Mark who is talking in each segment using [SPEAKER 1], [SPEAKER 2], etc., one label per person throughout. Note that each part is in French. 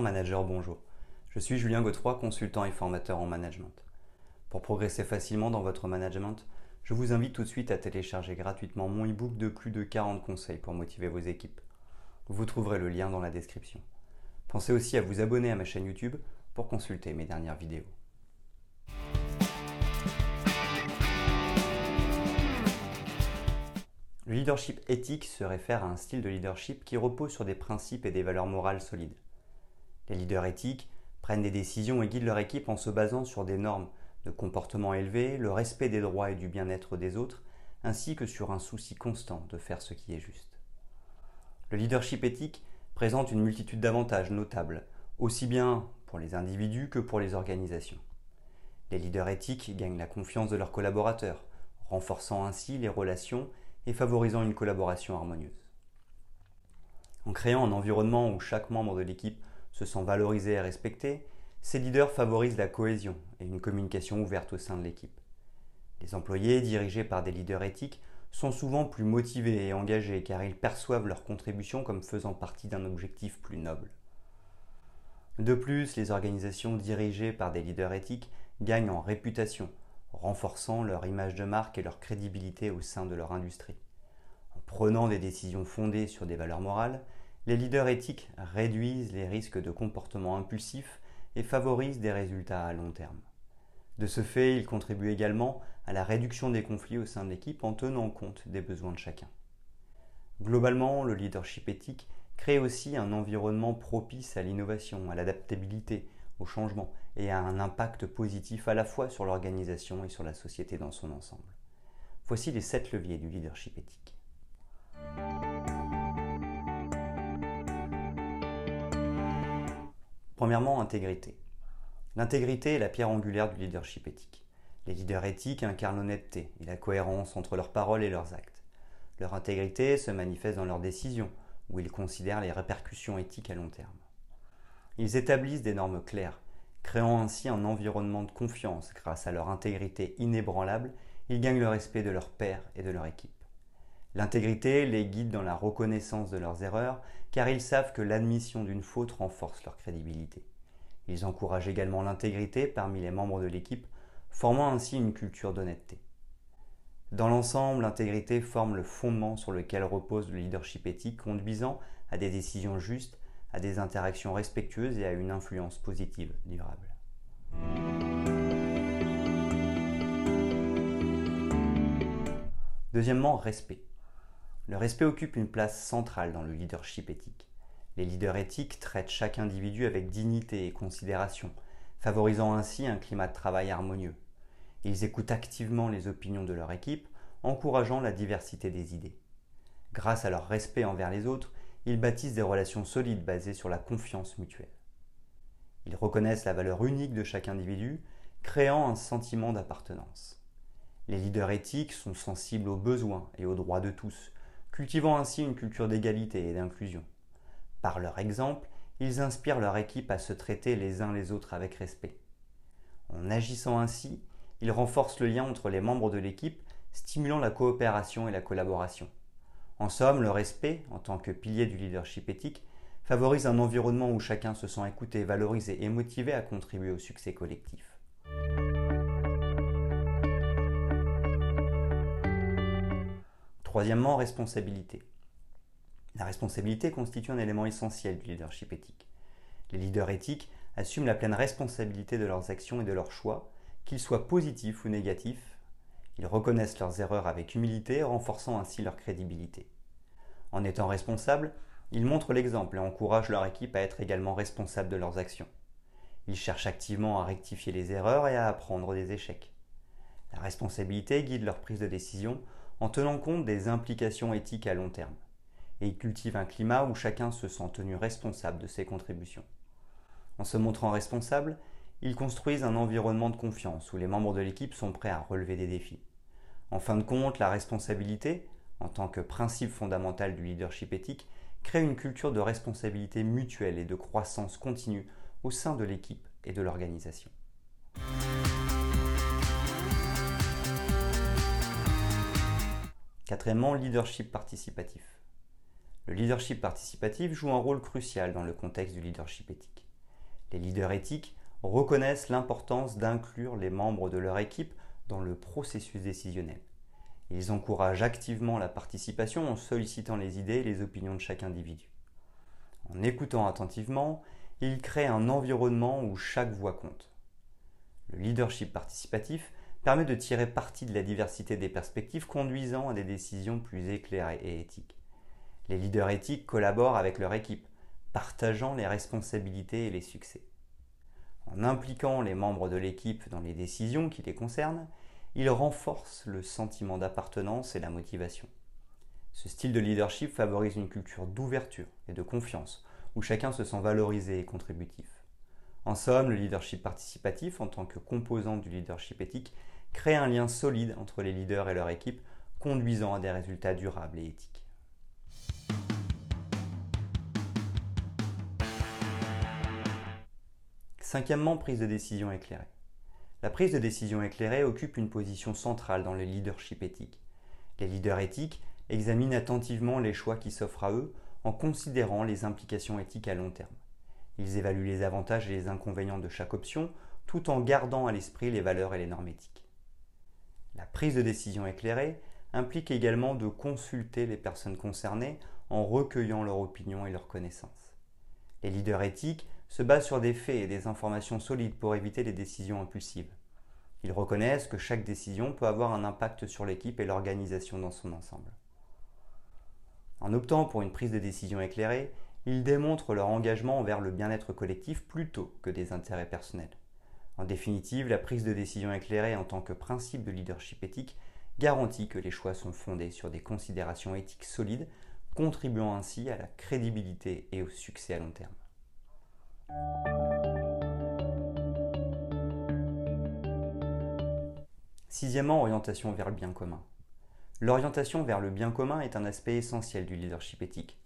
[SPEAKER 1] Manager, bonjour. Je suis Julien Godefroy, consultant et formateur en management. Pour progresser facilement dans votre management, je vous invite tout de suite à télécharger gratuitement mon e-book de plus de 40 conseils pour motiver vos équipes. Vous trouverez le lien dans la description. Pensez aussi à vous abonner à ma chaîne YouTube pour consulter mes dernières vidéos. Le leadership éthique se réfère à un style de leadership qui repose sur des principes et des valeurs morales solides. Les leaders éthiques prennent des décisions et guident leur équipe en se basant sur des normes de comportement élevées, le respect des droits et du bien-être des autres, ainsi que sur un souci constant de faire ce qui est juste. Le leadership éthique présente une multitude d'avantages notables, aussi bien pour les individus que pour les organisations. Les leaders éthiques gagnent la confiance de leurs collaborateurs, renforçant ainsi les relations et favorisant une collaboration harmonieuse. En créant un environnement où chaque membre de l'équipe se sent valorisé et respecté, ces leaders favorisent la cohésion et une communication ouverte au sein de l'équipe. Les employés dirigés par des leaders éthiques sont souvent plus motivés et engagés car ils perçoivent leur contribution comme faisant partie d'un objectif plus noble. De plus, les organisations dirigées par des leaders éthiques gagnent en réputation, renforçant leur image de marque et leur crédibilité au sein de leur industrie. En prenant des décisions fondées sur des valeurs morales, les leaders éthiques réduisent les risques de comportements impulsifs et favorisent des résultats à long terme. De ce fait, ils contribuent également à la réduction des conflits au sein de l'équipe en tenant compte des besoins de chacun. Globalement, le leadership éthique crée aussi un environnement propice à l'innovation, à l'adaptabilité, au changement et à un impact positif à la fois sur l'organisation et sur la société dans son ensemble. Voici les sept leviers du leadership éthique. Premièrement, intégrité. L'intégrité est la pierre angulaire du leadership éthique. Les leaders éthiques incarnent l'honnêteté et la cohérence entre leurs paroles et leurs actes. Leur intégrité se manifeste dans leurs décisions, où ils considèrent les répercussions éthiques à long terme. Ils établissent des normes claires, créant ainsi un environnement de confiance grâce à leur intégrité inébranlable, ils gagnent le respect de leurs pairs et de leur équipe. L'intégrité les guide dans la reconnaissance de leurs erreurs, car ils savent que l'admission d'une faute renforce leur crédibilité. Ils encouragent également l'intégrité parmi les membres de l'équipe, formant ainsi une culture d'honnêteté. Dans l'ensemble, l'intégrité forme le fondement sur lequel repose le leadership éthique, conduisant à des décisions justes, à des interactions respectueuses et à une influence positive durable. Deuxièmement, respect. Le respect occupe une place centrale dans le leadership éthique. Les leaders éthiques traitent chaque individu avec dignité et considération, favorisant ainsi un climat de travail harmonieux. Ils écoutent activement les opinions de leur équipe, encourageant la diversité des idées. Grâce à leur respect envers les autres, ils bâtissent des relations solides basées sur la confiance mutuelle. Ils reconnaissent la valeur unique de chaque individu, créant un sentiment d'appartenance. Les leaders éthiques sont sensibles aux besoins et aux droits de tous, cultivant ainsi une culture d'égalité et d'inclusion. Par leur exemple, ils inspirent leur équipe à se traiter les uns les autres avec respect. En agissant ainsi, ils renforcent le lien entre les membres de l'équipe, stimulant la coopération et la collaboration. En somme, le respect, en tant que pilier du leadership éthique, favorise un environnement où chacun se sent écouté, valorisé et motivé à contribuer au succès collectif. Troisièmement, responsabilité. La responsabilité constitue un élément essentiel du leadership éthique. Les leaders éthiques assument la pleine responsabilité de leurs actions et de leurs choix, qu'ils soient positifs ou négatifs. Ils reconnaissent leurs erreurs avec humilité, renforçant ainsi leur crédibilité. En étant responsables, ils montrent l'exemple et encouragent leur équipe à être également responsables de leurs actions. Ils cherchent activement à rectifier les erreurs et à apprendre des échecs. La responsabilité guide leur prise de décision en tenant compte des implications éthiques à long terme. Et ils cultivent un climat où chacun se sent tenu responsable de ses contributions. En se montrant responsables, ils construisent un environnement de confiance où les membres de l'équipe sont prêts à relever des défis. En fin de compte, la responsabilité, en tant que principe fondamental du leadership éthique, crée une culture de responsabilité mutuelle et de croissance continue au sein de l'équipe et de l'organisation. Quatrièmement, leadership participatif. Le leadership participatif joue un rôle crucial dans le contexte du leadership éthique. Les leaders éthiques reconnaissent l'importance d'inclure les membres de leur équipe dans le processus décisionnel. Ils encouragent activement la participation en sollicitant les idées et les opinions de chaque individu. En écoutant attentivement, ils créent un environnement où chaque voix compte. Le leadership participatif permet de tirer parti de la diversité des perspectives conduisant à des décisions plus éclairées et éthiques. Les leaders éthiques collaborent avec leur équipe, partageant les responsabilités et les succès. En impliquant les membres de l'équipe dans les décisions qui les concernent, ils renforcent le sentiment d'appartenance et la motivation. Ce style de leadership favorise une culture d'ouverture et de confiance, où chacun se sent valorisé et contributif. En somme, le leadership participatif, en tant que composant du leadership éthique, crée un lien solide entre les leaders et leur équipe, conduisant à des résultats durables et éthiques. Cinquièmement, prise de décision éclairée. La prise de décision éclairée occupe une position centrale dans le leadership éthique. Les leaders éthiques examinent attentivement les choix qui s'offrent à eux en considérant les implications éthiques à long terme. Ils évaluent les avantages et les inconvénients de chaque option tout en gardant à l'esprit les valeurs et les normes éthiques. La prise de décision éclairée implique également de consulter les personnes concernées en recueillant leur opinion et leurs connaissances. Les leaders éthiques se basent sur des faits et des informations solides pour éviter les décisions impulsives. Ils reconnaissent que chaque décision peut avoir un impact sur l'équipe et l'organisation dans son ensemble. En optant pour une prise de décision éclairée, ils démontrent leur engagement envers le bien-être collectif plutôt que des intérêts personnels. En définitive, la prise de décision éclairée en tant que principe de leadership éthique garantit que les choix sont fondés sur des considérations éthiques solides, contribuant ainsi à la crédibilité et au succès à long terme. Sixièmement, orientation vers le bien commun. L'orientation vers le bien commun est un aspect essentiel du leadership éthique.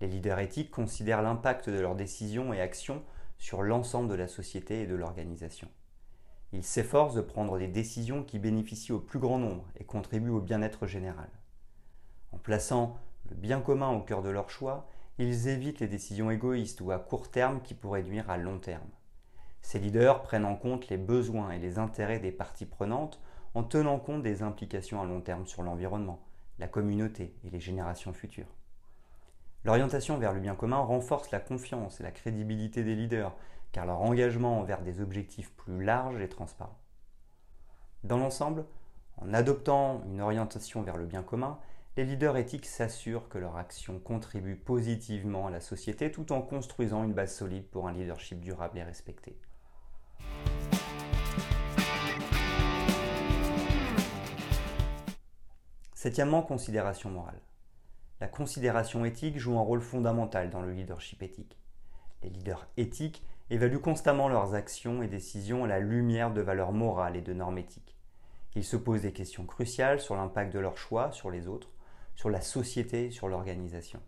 [SPEAKER 1] Les leaders éthiques considèrent l'impact de leurs décisions et actions sur l'ensemble de la société et de l'organisation. Ils s'efforcent de prendre des décisions qui bénéficient au plus grand nombre et contribuent au bien-être général. En plaçant le bien commun au cœur de leurs choix, ils évitent les décisions égoïstes ou à court terme qui pourraient nuire à long terme. Ces leaders prennent en compte les besoins et les intérêts des parties prenantes en tenant compte des implications à long terme sur l'environnement, la communauté et les générations futures. L'orientation vers le bien commun renforce la confiance et la crédibilité des leaders, car leur engagement envers des objectifs plus larges est transparent. Dans l'ensemble, en adoptant une orientation vers le bien commun, les leaders éthiques s'assurent que leur action contribue positivement à la société tout en construisant une base solide pour un leadership durable et respecté. Septièmement, considération morale. La considération éthique joue un rôle fondamental dans le leadership éthique. Les leaders éthiques évaluent constamment leurs actions et décisions à la lumière de valeurs morales et de normes éthiques. Ils se posent des questions cruciales sur l'impact de leurs choix sur les autres, sur la société, sur l'organisation.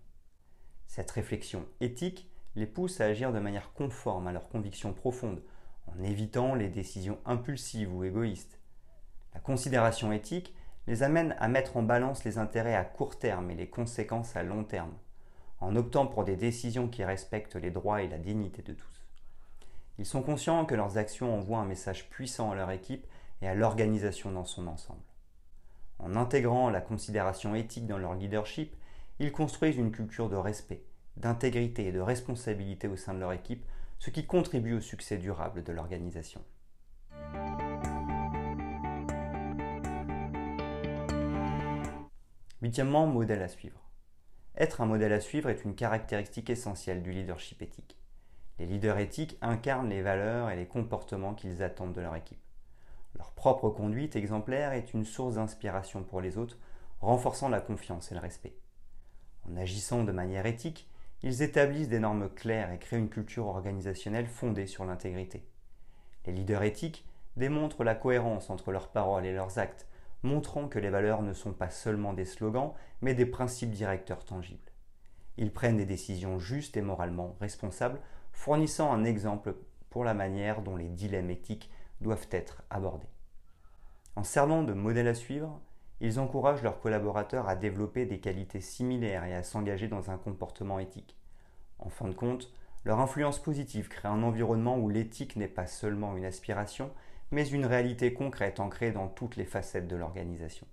[SPEAKER 1] Cette réflexion éthique les pousse à agir de manière conforme à leurs convictions profondes, en évitant les décisions impulsives ou égoïstes. La considération éthique les amène à mettre en balance les intérêts à court terme et les conséquences à long terme, en optant pour des décisions qui respectent les droits et la dignité de tous. Ils sont conscients que leurs actions envoient un message puissant à leur équipe et à l'organisation dans son ensemble. En intégrant la considération éthique dans leur leadership, ils construisent une culture de respect, d'intégrité et de responsabilité au sein de leur équipe, ce qui contribue au succès durable de l'organisation. Huitièmement, modèle à suivre. Être un modèle à suivre est une caractéristique essentielle du leadership éthique. Les leaders éthiques incarnent les valeurs et les comportements qu'ils attendent de leur équipe. Leur propre conduite exemplaire est une source d'inspiration pour les autres, renforçant la confiance et le respect. En agissant de manière éthique, ils établissent des normes claires et créent une culture organisationnelle fondée sur l'intégrité. Les leaders éthiques démontrent la cohérence entre leurs paroles et leurs actes, montrant que les valeurs ne sont pas seulement des slogans, mais des principes directeurs tangibles. Ils prennent des décisions justes et moralement responsables, fournissant un exemple pour la manière dont les dilemmes éthiques doivent être abordés. En servant de modèle à suivre, ils encouragent leurs collaborateurs à développer des qualités similaires et à s'engager dans un comportement éthique. En fin de compte, Leur influence positive crée un environnement où l'éthique n'est pas seulement une aspiration, mais une réalité concrète ancrée dans toutes les facettes de l'organisation.